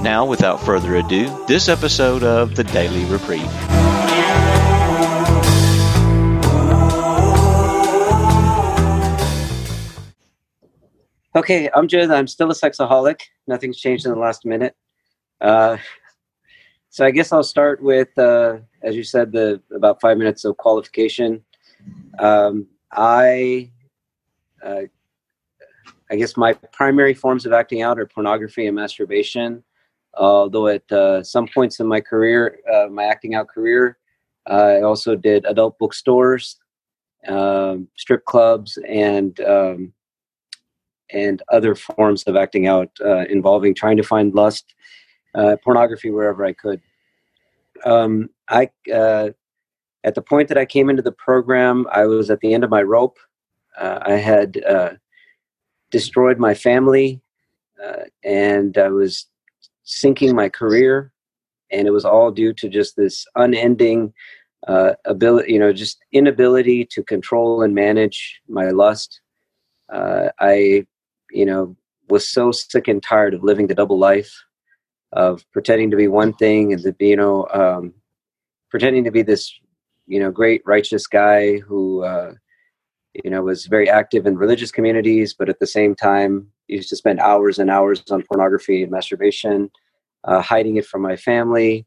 Now, without further ado, this episode of the Daily Reprieve. Okay, I'm Jed. I'm still a sexaholic. Nothing's changed in the last minute. Uh, so I guess I'll start with, uh, as you said, the about five minutes of qualification. Um, I, uh, I guess my primary forms of acting out are pornography and masturbation although at uh, some points in my career, uh, my acting out career, I also did adult bookstores, um, strip clubs, and um, and other forms of acting out uh, involving trying to find lust, uh, pornography wherever I could. Um, I uh, at the point that I came into the program, I was at the end of my rope. Uh, I had destroyed my family, and I was sinking my career and it was all due to just this unending uh, ability you know just inability to control and manage my lust. Uh, i you know was so sick and tired of living the double life of pretending to be one thing and to be you know um, pretending to be this you know great righteous guy who uh, you know was very active in religious communities but at the same time used to spend hours and hours on pornography and masturbation, uh, hiding it from my family.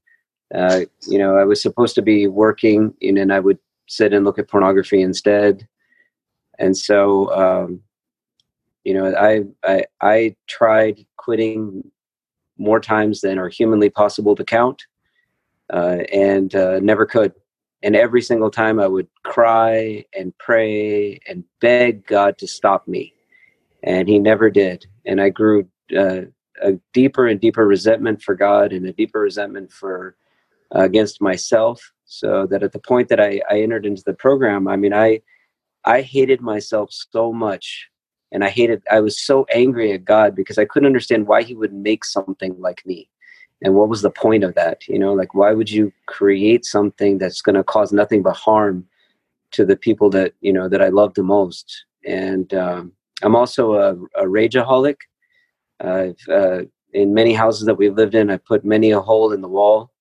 Uh, you know, I was supposed to be working, and then I would sit and look at pornography instead. And so, um, you know, I, I I tried quitting more times than are humanly possible to count, uh, and uh, never could. And every single time, I would cry and pray and beg God to stop me and he never did. And I grew uh, a deeper and deeper resentment for God and a deeper resentment for uh, against myself. So that at the point that I, I entered into the program, I mean, I I hated myself so much, and I hated. I was so angry at God because I couldn't understand why He would make something like me, and what was the point of that? You know, like why would you create something that's going to cause nothing but harm to the people that you know that I love the most? And um, I'm also a, a rageaholic. I've, uh, in many houses that we've lived in, I put many a hole in the wall,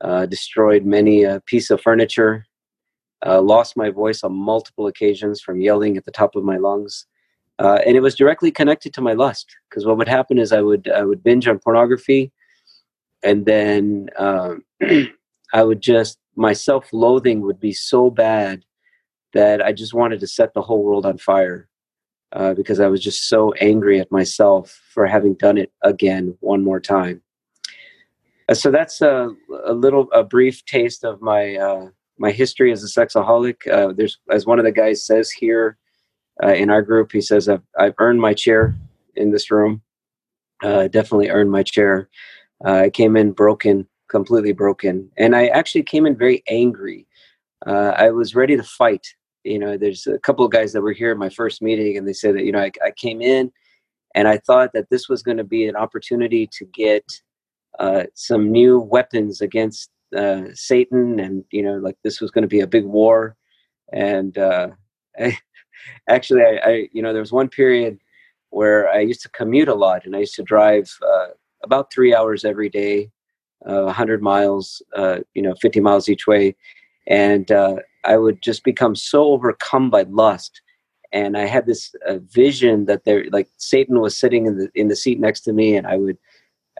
uh, destroyed many a piece of furniture, uh, lost my voice on multiple occasions from yelling at the top of my lungs. Uh, and it was directly connected to my lust because what would happen is I would I would binge on pornography, and then um, I would just my self-loathing would be so bad that I just wanted to set the whole world on fire uh, because I was just so angry at myself for having done it again one more time. Uh, so that's a, a, little a brief taste of my uh, my history as a sexaholic. Uh, there's as one of the guys says here uh, in our group, he says I've, I've earned my chair in this room. Definitely earned my chair. I came in broken, completely broken, and I actually came in very angry. I was ready to fight you know, there's a couple of guys that were here at my first meeting, and they said that you know I, I came in, and I thought that this was going to be an opportunity to get uh, some new weapons against uh, Satan, and you know, like this was going to be a big war. And uh, I, actually, I, I, you know, there was one period where I used to commute a lot, and I used to drive uh, about three hours every day, uh, 100 miles, uh, you know, 50 miles each way, and uh, I would just become so overcome by lust. And I had this uh, vision that there, like Satan was sitting in the in the seat next to me, and I would,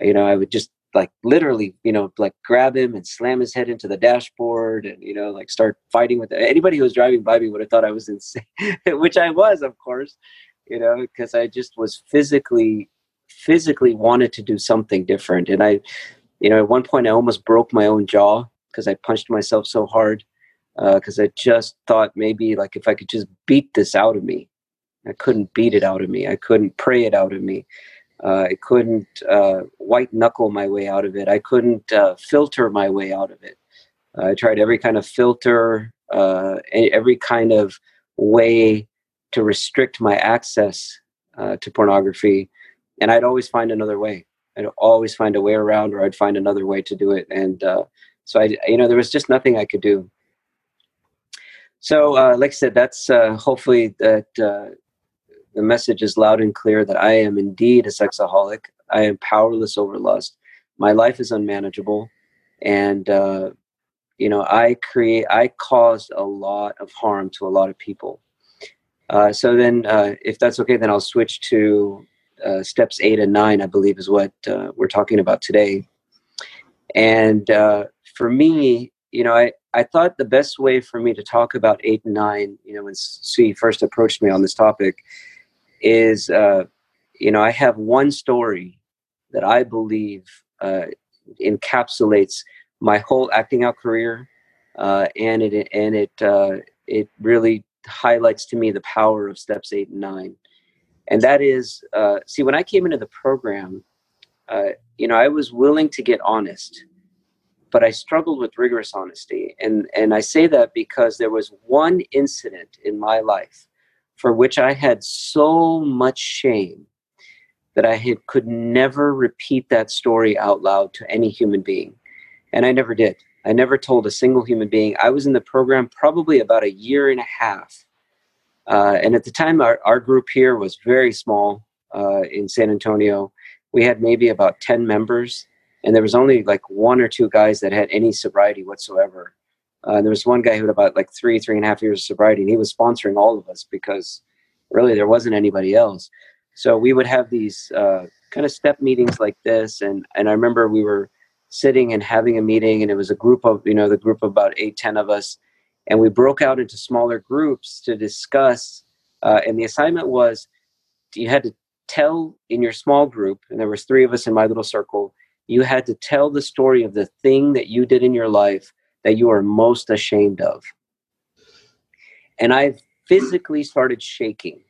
you know, I would just like literally, you know, like grab him and slam his head into the dashboard, and you know, like start fighting with anybody who was driving by me would have thought I was insane, which I was, of course, you know, because I just was physically, physically wanted to do something different, and I, you know, at one point I almost broke my own jaw because I punched myself so hard because uh, I just thought maybe like if I could just beat this out of me. I couldn't beat it out of me. I couldn't pray it out of me. Uh, I couldn't uh, white knuckle my way out of it. I couldn't uh, filter my way out of it. I tried every kind of filter, uh, every kind of way to restrict my access uh, to pornography, and I'd always find another way. I'd always find a way around, or I'd find another way to do it. And uh, so I, you know, there was just nothing I could do. So, uh, like I said, that's uh, hopefully that uh, the message is loud and clear that I am indeed a sexaholic. I am powerless over lust. My life is unmanageable, and uh, you know, I create, I caused a lot of harm to a lot of people. Uh, so then, if that's okay, then I'll switch to uh, steps eight and nine. I believe is what uh, we're talking about today. And uh, for me, you know, I I thought the best way for me to talk about eight and nine, you know, when Sue first approached me on this topic, is uh, you know I have one story that I believe encapsulates my whole acting out career, uh, and it and it uh, it really highlights to me the power of steps eight and nine, and that is uh, see when I came into the program, uh, you know I was willing to get honest, but I struggled with rigorous honesty, and and I say that because there was one incident in my life for which I had so much shame that I had, could never repeat that story out loud to any human being. And I never did. I never told a single human being. I was in the program probably about a year and a half. Uh, and at the time, our, our group here was very small uh, in San Antonio. We had maybe about 10 members, and there was only like one or two guys that had any sobriety whatsoever. Uh, there was one guy who had about like three, three and a half years of sobriety, and he was sponsoring all of us because really there wasn't anybody else. So we would have these uh, kind of step meetings like this, and and I remember we were sitting and having a meeting and it was a group of you know the group of about eight ten of us and we broke out into smaller groups to discuss uh, and the assignment was you had to tell in your small group and there was three of us in my little circle you had to tell the story of the thing that you did in your life that you are most ashamed of. And i physically started shaking.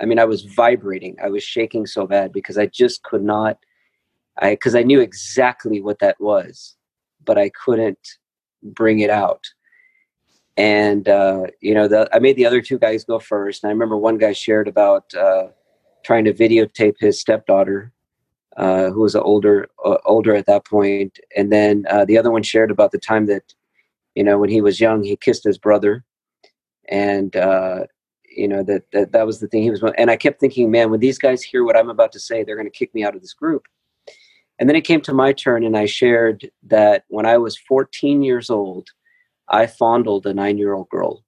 I mean i was vibrating. I was shaking so bad because i just could not I because I knew exactly what that was, but I couldn't bring it out. And uh, you know, the, I made the other two guys go first. And I remember one guy shared about uh, trying to videotape his stepdaughter, uh, who was older uh, older at that point, and then uh, the other one shared about the time that you know when he was young he kissed his brother, and uh, you know that, that that was the thing he was. And I kept thinking, man, when these guys hear what I'm about to say, they're going to kick me out of this group and then it came to my turn, and I shared that when I was 14 years old, I fondled a nine year old girl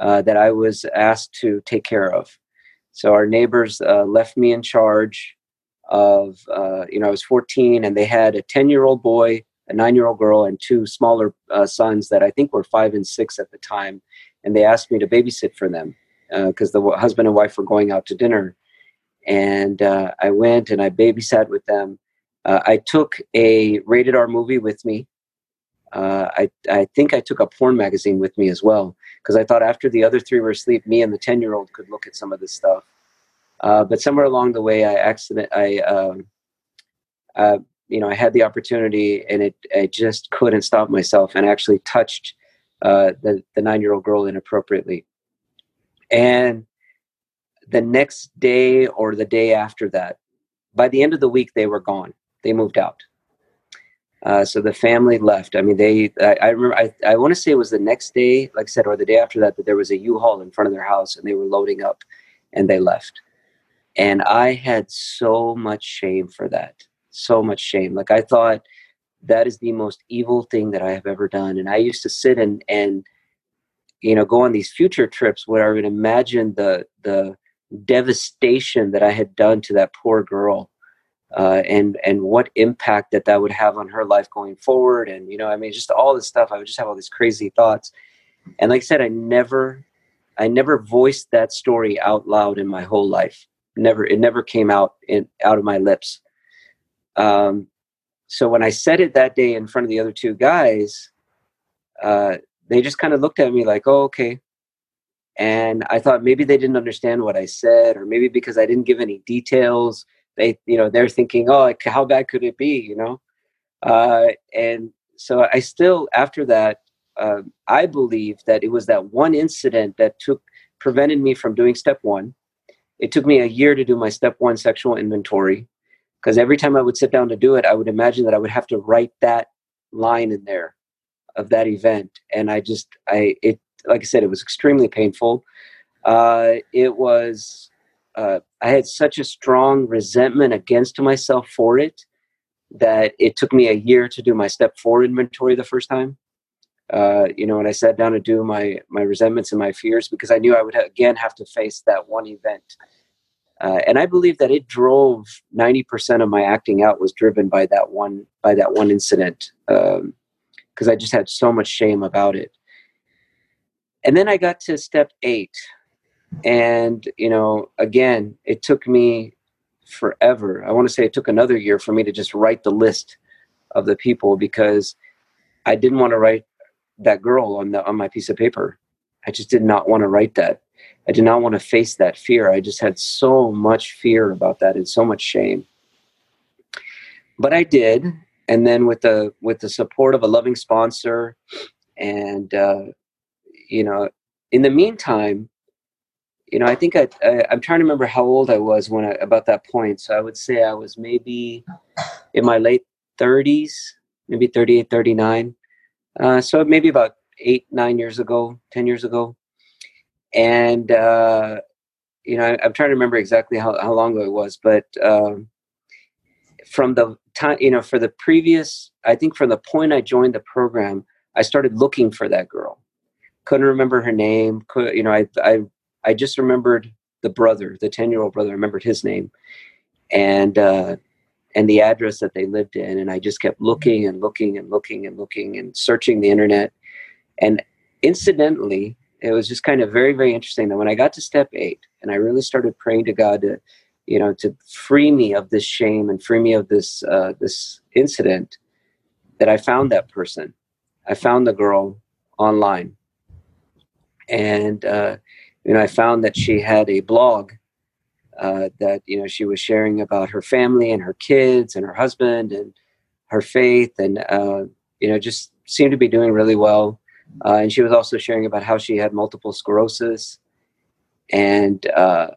uh, that I was asked to take care of. So our neighbors uh, left me in charge of, uh, you know, I was 14, and they had a 10 year old boy, a nine year old girl, and two smaller uh, sons that I think were five and six at the time. And they asked me to babysit for them because uh, the husband and wife were going out to dinner. And uh, I went and I babysat with them I took a rated R movie with me. Uh, I, I think I took a porn magazine with me as well because I thought after the other three were asleep, me and the 10 year old could look at some of this stuff. Uh, but somewhere along the way, I accident, I, um, uh, you know, I had the opportunity and it, I just couldn't stop myself and actually touched uh, the, the nine year old girl inappropriately. And the next day or the day after that, by the end of the week, they were gone they moved out. Uh, so the family left. I mean, they. I, I remember. I, I want to say it was the next day, like I said, or the day after that, that there was a U-Haul in front of their house, and they were loading up, and they left. And I had so much shame for that. So much shame. Like I thought that is the most evil thing that I have ever done. And I used to sit and and you know go on these future trips where I would imagine the the devastation that I had done to that poor girl uh, and and what impact that that would have on her life going forward. And you know i mean just all this stuff i would just have all these crazy thoughts. And like i said i never i never voiced that story out loud in my whole life. Never it never came out in out of my lips. Um, so when i said it that day in front of the other two guys uh, they just kind of looked at me like oh okay. And i thought maybe they didn't understand what i said or maybe because i didn't give any details they you know they're thinking oh like, how bad could it be? You know? Uh, and so i still after that uh, i believe that it was that one incident that took prevented me from doing step one. It took me a year to do my step one sexual inventory because every time i would sit down to do it i would imagine that i would have to write that line in there of that event and i just i it like i said it was extremely painful. Uh, it was uh, I had such a strong resentment against myself for it that it took me a year to do my step four inventory the first time. Uh, you know, when I sat down to do my my resentments and my fears, because I knew I would again have to face that one event, uh, and I believe that it drove ninety percent of my acting out was driven by that one by that one incident, because um, I just had so much shame about it. And then I got to step eight, and you know again it took me forever. I want to say it took another year for me to just write the list of the people because i didn't want to write that girl on the on my piece of paper. I just did not want to write that. I did not want to face that fear. I just had so much fear about that and so much shame. But i did and then with the with the support of a loving sponsor and uh, you know in the meantime you know, I think I, I am trying to remember how old I was when I, about that point. So I would say I was maybe in my late 30s, maybe 38, 39. Uh, so maybe about eight, nine years ago, 10 years ago. And, uh, you know, I, am trying to remember exactly how, how long ago it was, but um, from the time, you know, for the previous, I think from the point I joined the program, I started looking for that girl. Couldn't remember her name. Could, you know, I, I I just remembered the brother, the 10 year old brother, I remembered his name and, uh, and the address that they lived in. And I just kept looking and looking and looking and looking and searching the internet. And incidentally, it was just kind of very, very interesting that when I got to step eight and I really started praying to God to, you know, to free me of this shame and free me of this, uh, this incident, that I found that person. I found the girl online. And, uh, know, I found that she had a blog uh, that you know she was sharing about her family and her kids and her husband and her faith, and uh, you know, just seemed to be doing really well. Uh, and she was also sharing about how she had multiple sclerosis, and uh,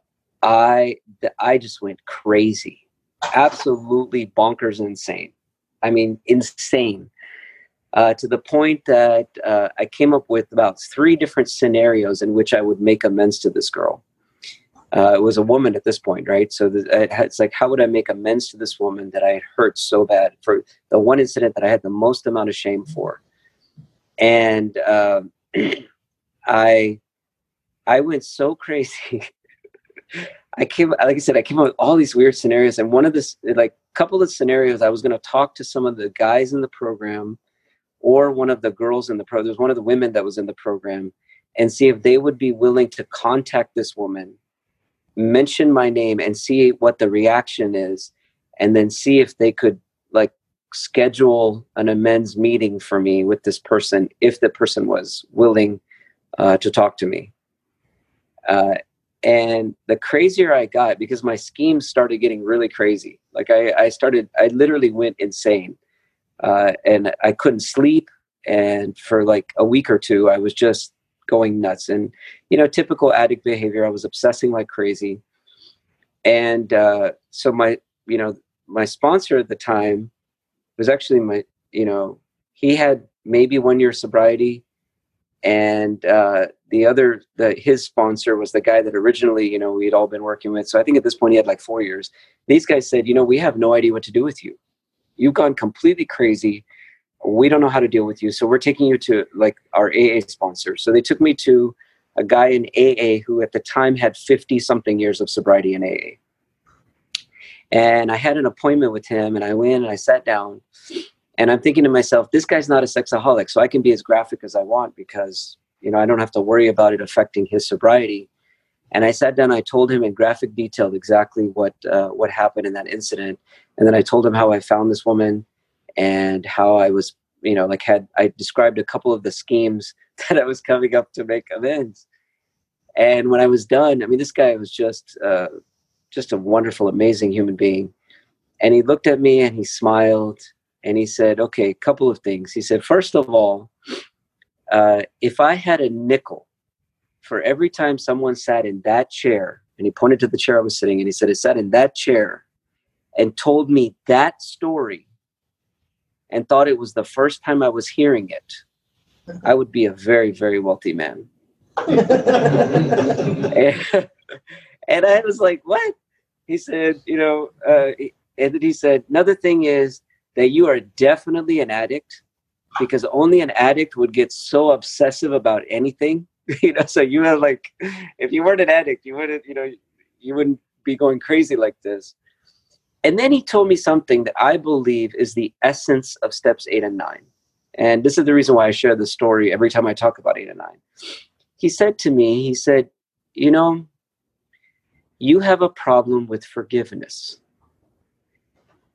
I I just went crazy, absolutely bonkers, insane. I mean, insane uh, to the point that uh, I came up with about three different scenarios in which I would make amends to this girl. Uh, it was a woman at this point, right? So the, it's like, how would I make amends to this woman that I had hurt so bad for the one incident that I had the most amount of shame for? And um, I, I went so crazy. I came, like I said, I came up with all these weird scenarios, and one of this, like, couple of scenarios, I was going to talk to some of the guys in the program or one of the girls in the pro there's one of the women that was in the program and see if they would be willing to contact this woman mention my name and see what the reaction is and then see if they could like schedule an amends meeting for me with this person if the person was willing uh, to talk to me. Uh, and the crazier i got because my schemes started getting really crazy like i, I started i literally went insane uh, and I couldn't sleep. And for like a week or two, I was just going nuts. And you know, typical addict behavior. I was obsessing like crazy. And uh, so my, you know, my sponsor at the time was actually my, you know, he had maybe one year sobriety, and uh, the other, the his sponsor was the guy that originally, you know, we had all been working with. So I think at this point he had like four years. These guys said, you know, we have no idea what to do with you you've gone completely crazy. We don't know how to deal with you. So we're taking you to like our aa sponsor. So they took me to a guy in aa who at the time had 50 something years of sobriety in aa and i had an appointment with him and i went and i sat down and i'm thinking to myself this guy's not a sexaholic so i can be as graphic as i want because you know i don't have to worry about it affecting his sobriety and I sat down. I told him in graphic detail exactly what uh, what happened in that incident, and then I told him how I found this woman and how I was, you know, like had I described a couple of the schemes that I was coming up to make amends. And when I was done, I mean, this guy was just uh, just a wonderful, amazing human being. And he looked at me and he smiled and he said, Okay, a couple of things. He said, First of all, uh, if I had a nickel for every time someone sat in that chair, and he pointed to the chair I was sitting in, he said, It sat in that chair and told me that story and thought it was the first time I was hearing it, I would be a very, very wealthy man. and, and, I was like, What? He said, You know, uh, and then he said, Another thing is that you are definitely an addict because only an addict would get so obsessive about anything. you know, so you have like, if you weren't an addict, you wouldn't, you know, you wouldn't be going crazy like this. And then he told me something that I believe is the essence of steps eight and nine. And this is the reason why I share the story every time I talk about eight and nine. He said to me, he said, You know, you have a problem with forgiveness.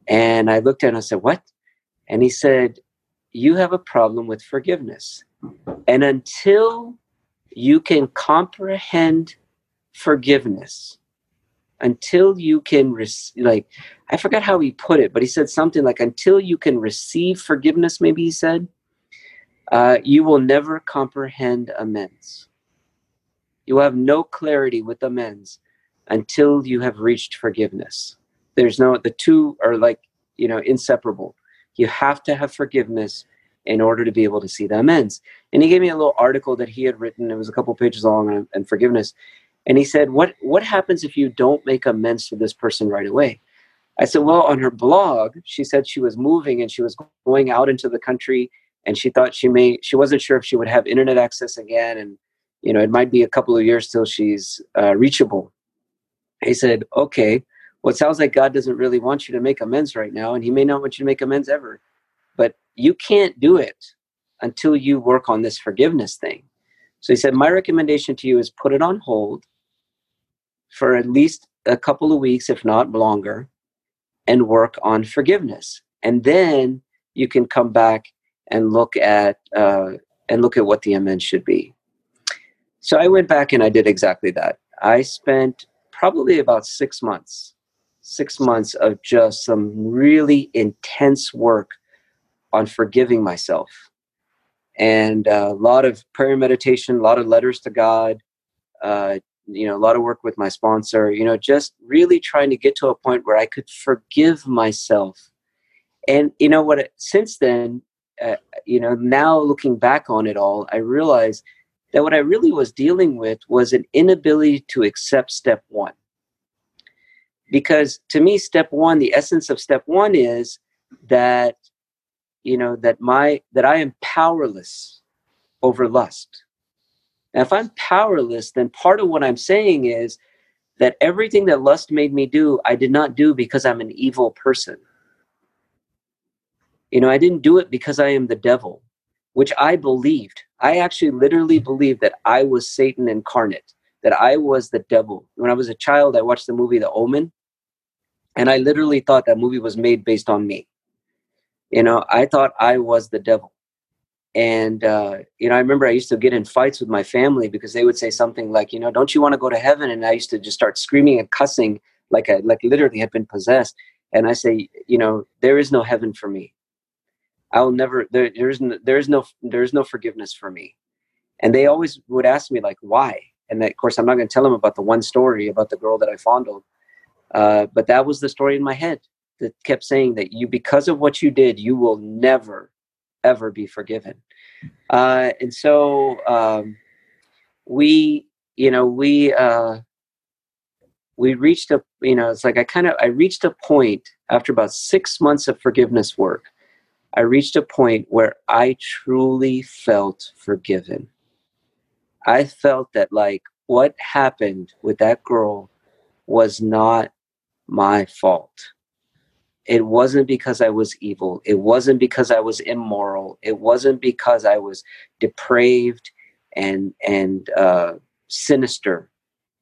And I looked at him and I said, What? And he said, You have a problem with forgiveness. And until you can comprehend forgiveness, until you can receive like i forgot how he put it but he said something like until you can receive forgiveness maybe he said uh, you will never comprehend amends. You will have no clarity with amends until you have reached forgiveness. There's no the two are like you know inseparable. You have to have forgiveness in order to be able to see the amends and he gave me a little article that he had written it was a couple pages long on, forgiveness and he said, "What what happens if you don't make amends to this person right away?" I said, "Well, on her blog, she said she was moving and she was going out into the country, and she thought she may she wasn't sure if she would have internet access again, and you know it might be a couple of years till she's uh, reachable." He said, "Okay." Well, it sounds like God doesn't really want you to make amends right now, and He may not want you to make amends ever. You can't do it until you work on this forgiveness thing. So he said, My recommendation to you is put it on hold for at least a couple of weeks, if not longer, and work on forgiveness. And then you can come back and look at uh, and look at what the amends should be. So I went back and I did exactly that. I spent probably about six months, six months of just some really intense work on forgiving myself and uh, a lot of prayer meditation, a lot of letters to God, uh, you know, a lot of work with my sponsor, you know, just really trying to get to a point where I could forgive myself. And, you know, what, since then, uh, you know, now looking back on it all, I realized that what I really was dealing with was an inability to accept step one. Because to me, step one, the essence of step one is that you know that my that i am powerless over lust. Now if i'm powerless then part of what i'm saying is that everything that lust made me do i did not do because i'm an evil person. You know i didn't do it because i am the devil which i believed. I actually literally believed that i was satan incarnate that i was the devil. When i was a child i watched the movie the omen and i literally thought that movie was made based on me you know i thought i was the devil. And uh, you know i remember i used to get in fights with my family because they would say something like you know don't you want to go to heaven? And i used to just start screaming and cussing like i like literally had been possessed. And i say you know there is no heaven for me. I will never there, there's no, there's no there's no forgiveness for me. And they always would ask me like why? And of course i'm not going to tell them about the one story about the girl that i fondled uh, but that was the story in my head that kept saying that you, because of what you did, you will never, ever be forgiven. Uh, and so um, we, you know, we uh, we reached a, you know, it's like I kind of I reached a point after about six months of forgiveness work. I reached a point where I truly felt forgiven. I felt that like what happened with that girl was not my fault it wasn't because I was evil. It wasn't because I was immoral. It wasn't because I was depraved and and uh, sinister.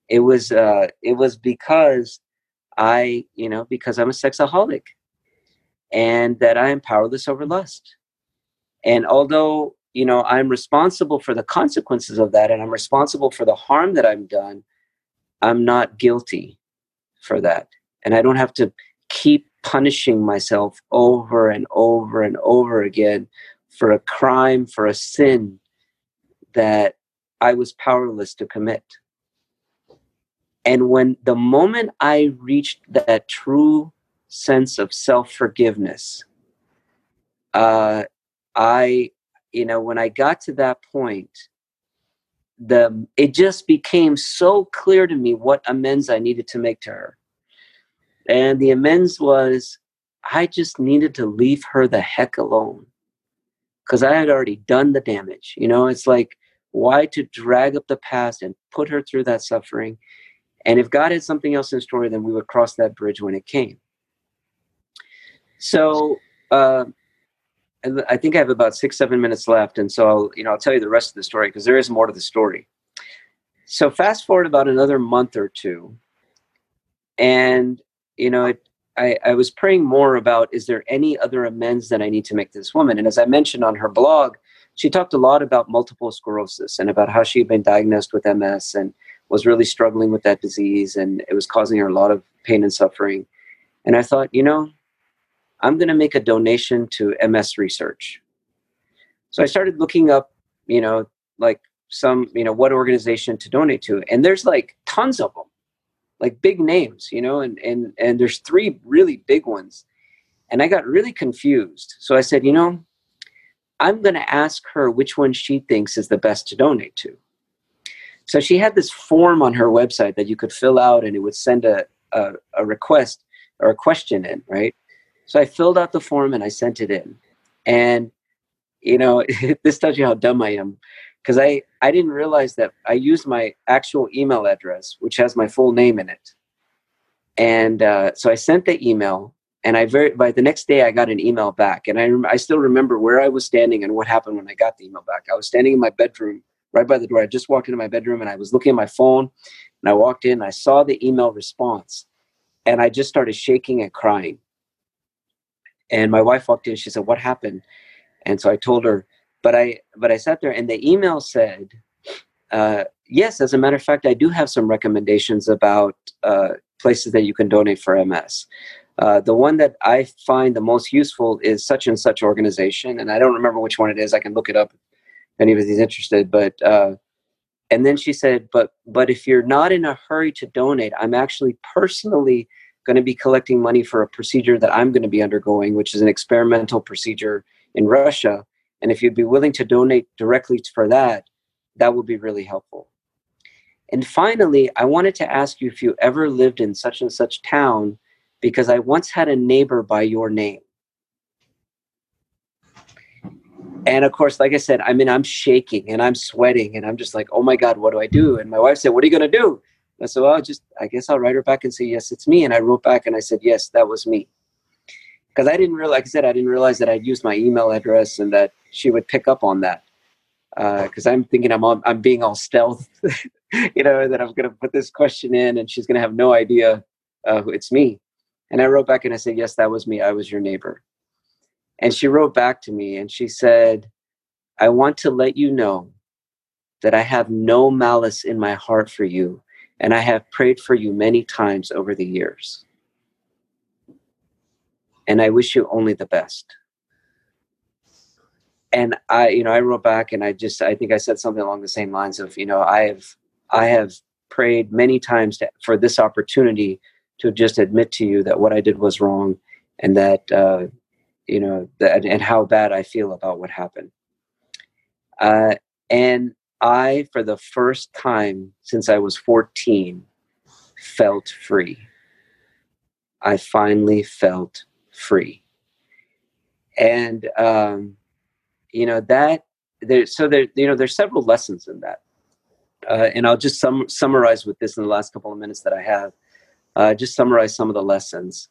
It was uh, it was because I you know because I'm a sexaholic, and that I am powerless over lust. And although you know I'm responsible for the consequences of that, and I'm responsible for the harm that I'm done, I'm not guilty for that. And I don't have to keep punishing myself over and over and over again for a crime, for a sin that I was powerless to commit. And when the moment I reached that true sense of self forgiveness, uh, I, you know, when I got to that point, the it just became so clear to me what amends I needed to make to her. And the amends was I just needed to leave her the heck alone. Because I had already done the damage. You know, it's like why to drag up the past and put her through that suffering? And if God had something else in store, then we would cross that bridge when it came. So uh, I think I have about six, seven minutes left, and so I'll, you know I'll tell you the rest of the story because there is more to the story. So fast forward about another month or two, and you know it, I, I was praying more about is there any other amends that I need to make to this woman? And as I mentioned on her blog, she talked a lot about multiple sclerosis and about how she had been diagnosed with MS and was really struggling with that disease, and it was causing her a lot of pain and suffering. And I thought, you know, I'm going to make a donation to MS research. So I started looking up, you know, like some, you know, what organization to donate to. And there's like tons of them, like big names, you know, and, and, and there's three really big ones. And I got really confused. So I said, you know, I'm going to ask her which one she thinks is the best to donate to. So she had this form on her website that you could fill out and it would send a, a, a request or a question in, right? So I filled out the form and I sent it in. And, you know, this tells you how dumb I am because I, I didn't realize that I used my actual email address, which has my full name in it. And uh, so I sent the email and I very, by the next day I got an email back and I, I still remember where I was standing and what happened when I got the email back. I was standing in my bedroom right by the door. I just walked into my bedroom and I was looking at my phone and I walked in, I saw the email response and I just started shaking and crying and my wife walked in. She said, "What happened?" And so I told her, but I but I sat there, and the email said, uh, "Yes, as a matter of fact, I do have some recommendations about uh, places that you can donate for MS." Uh, the one that I find the most useful is such and such organization, and I don't remember which one it is. I can look it up if anybody's interested. But uh, and then she said, "But but if you're not in a hurry to donate, I'm actually personally going to be collecting money for a procedure that I'm going to be undergoing, which is an experimental procedure in Russia. And if you'd be willing to donate directly for that, that would be really helpful. And finally, I wanted to ask you if you ever lived in such and such town, because I once had a neighbor by your name. And of course, like I said, I mean, I'm shaking and I'm sweating and I'm just like, oh my God, what do I do? And my wife said, what are you going to do? I said, well, just, I guess I'll write her back and say, yes, it's me. And I wrote back and I said, yes, that was me. Because I didn't realize, like I said, I didn't realize that I'd used my email address and that she would pick up on that. Because uh, I'm thinking I'm all, I'm being all stealth, you know, that I'm going to put this question in and she's going to have no idea uh, it's me. And I wrote back and I said, yes, that was me. I was your neighbor. And she wrote back to me and she said, I want to let you know that I have no malice in my heart for you and I have prayed for you many times over the years. And I wish you only the best. And I, you know, I wrote back and I just, I think I said something along the same lines of, you know, I have, I have prayed many times to, for this opportunity to just admit to you that what I did was wrong and that, uh, you know, that, and how bad I feel about what happened. Uh, and I, for the first time since I was 14, felt free. I finally felt free. And, um, you know, that, there, so there, you know, there's several lessons in that. Uh, and I'll just sum, summarize with this in the last couple of minutes that I have. Uh, just summarize some of the lessons.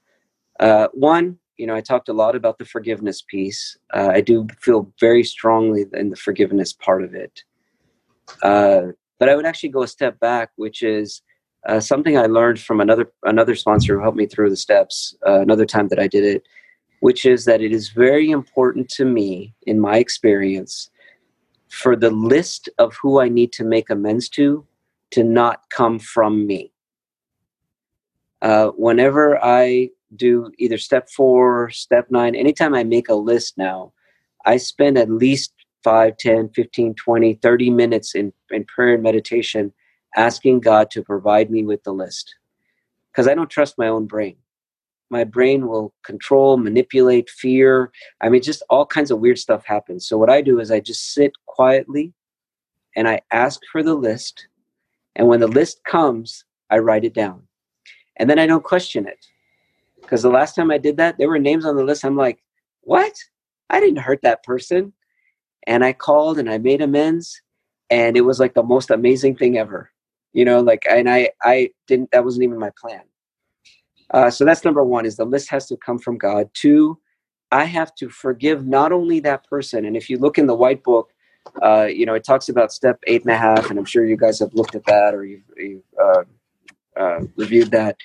Uh, one, you know, I talked a lot about the forgiveness piece. Uh, I do feel very strongly in the forgiveness part of it. Uh, but I would actually go a step back, which is uh, something I learned from another another sponsor who helped me through the steps. Uh, another time that I did it, which is that it is very important to me, in my experience, for the list of who I need to make amends to to not come from me. Uh, whenever I do either step four, step nine, anytime I make a list now, I spend at least 5, 10, 15, 20, 30 minutes in, in prayer and meditation asking God to provide me with the list. Because I don't trust my own brain. My brain will control, manipulate, fear. I mean, just all kinds of weird stuff happens. So, what I do is I just sit quietly and I ask for the list. And when the list comes, I write it down. And then I don't question it. Because the last time I did that, there were names on the list. I'm like, what? I didn't hurt that person. And I called and I made amends. And it was like the most amazing thing ever. You know, like, and I, I didn't, that wasn't even my plan. Uh, so that's number one is the list has to come from God. Two, I have to forgive not only that person. And if you look in the white book, uh, you know, it talks about step eight and a half, and I'm sure you guys have looked at that or you've, you've uh, uh, reviewed that,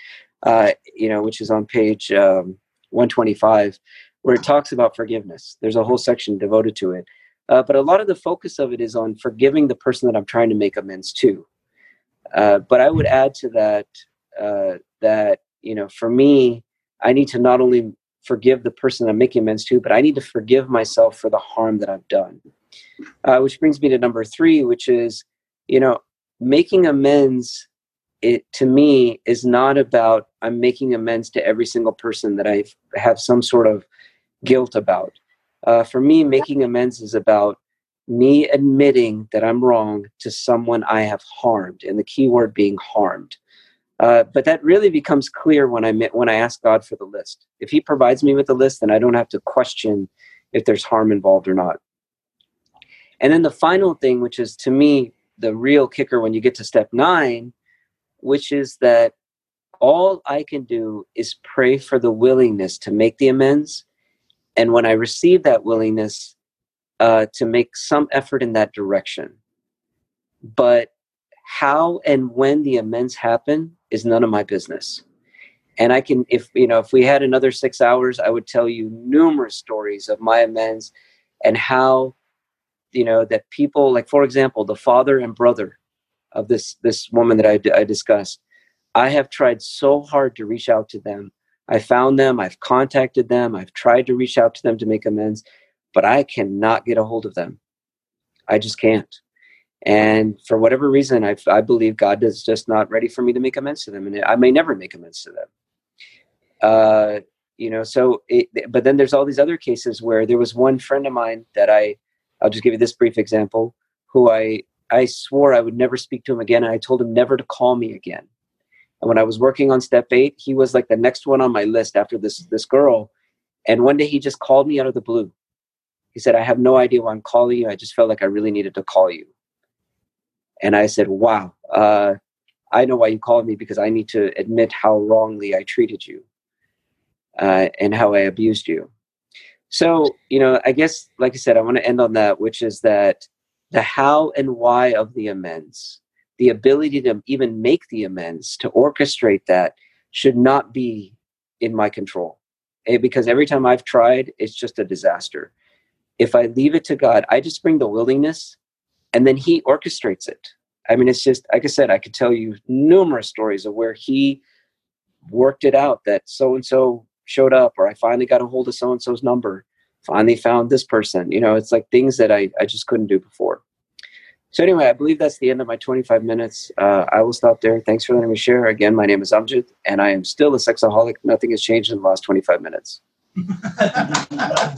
uh, you know, which is on page um, 125, where it talks about forgiveness. There's a whole section devoted to it. Uh, but a lot of the focus of it is on forgiving the person that I'm trying to make amends to. Uh, but I would add to that that, you know, for me, I need to not only forgive the person I'm making amends to, but I need to forgive myself for the harm that I've done. Uh, which brings me to number three, which is, you know, making amends. It to me is not about I'm making amends to every single person that I have some sort of guilt about. Uh, for me, making amends is about me admitting that I'm wrong to someone I have harmed, and the key word being harmed. Uh, but that really becomes clear when I when I ask God for the list. If He provides me with the list, then I don't have to question if there's harm involved or not. And then the final thing, which is to me the real kicker when you get to step nine, which is that all I can do is pray for the willingness to make the amends. And when I receive that willingness, uh, to make some effort in that direction. But how and when the amends happen is none of my business. And I can, if you know, if we had another six hours, I would tell you numerous stories of my amends and how you know that people like for example the father and brother of this this woman that I, I discussed i have tried so hard to reach out to them i found them i've contacted them i've tried to reach out to them to make amends but i cannot get a hold of them i just can't and for whatever reason i, I believe god is just not ready for me to make amends to them and i may never make amends to them uh, you know so it, but then there's all these other cases where there was one friend of mine that i I'll just give you this brief example. Who I I swore I would never speak to him again, and I told him never to call me again. And when I was working on step eight, he was like the next one on my list after this this girl. And one day he just called me out of the blue. He said, "I have no idea why I'm calling you. I just felt like I really needed to call you." And I said, "Wow, uh, I know why you called me because I need to admit how wrongly I treated you uh, and how I abused you." So, you know, I guess, like I said, I want to end on that, which is that the how and why of the amends, the ability to even make the amends, to orchestrate that, should not be in my control. Eh, because every time I've tried, it's just a disaster. If I leave it to God, I just bring the willingness and then He orchestrates it. I mean, it's just, like I said, I could tell you numerous stories of where He worked it out that so and so showed up or I finally got a hold of so and so's number, finally found this person. You know, it's like things that I, I just couldn't do before. So anyway, I believe that's the end of my 25 minutes. Uh, I will stop there. Thanks for letting me share. Again, my name is Amjed, and I am still a sexaholic. Nothing has changed in the last 25 minutes. I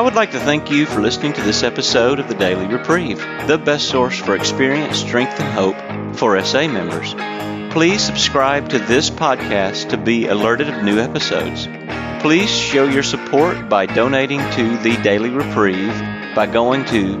would like to thank you for listening to this episode of the Daily Reprieve, the best source for experience, strength, and hope for SA members. Please subscribe to this podcast to be alerted of new episodes. Please show your support by donating to the Daily Reprieve by going to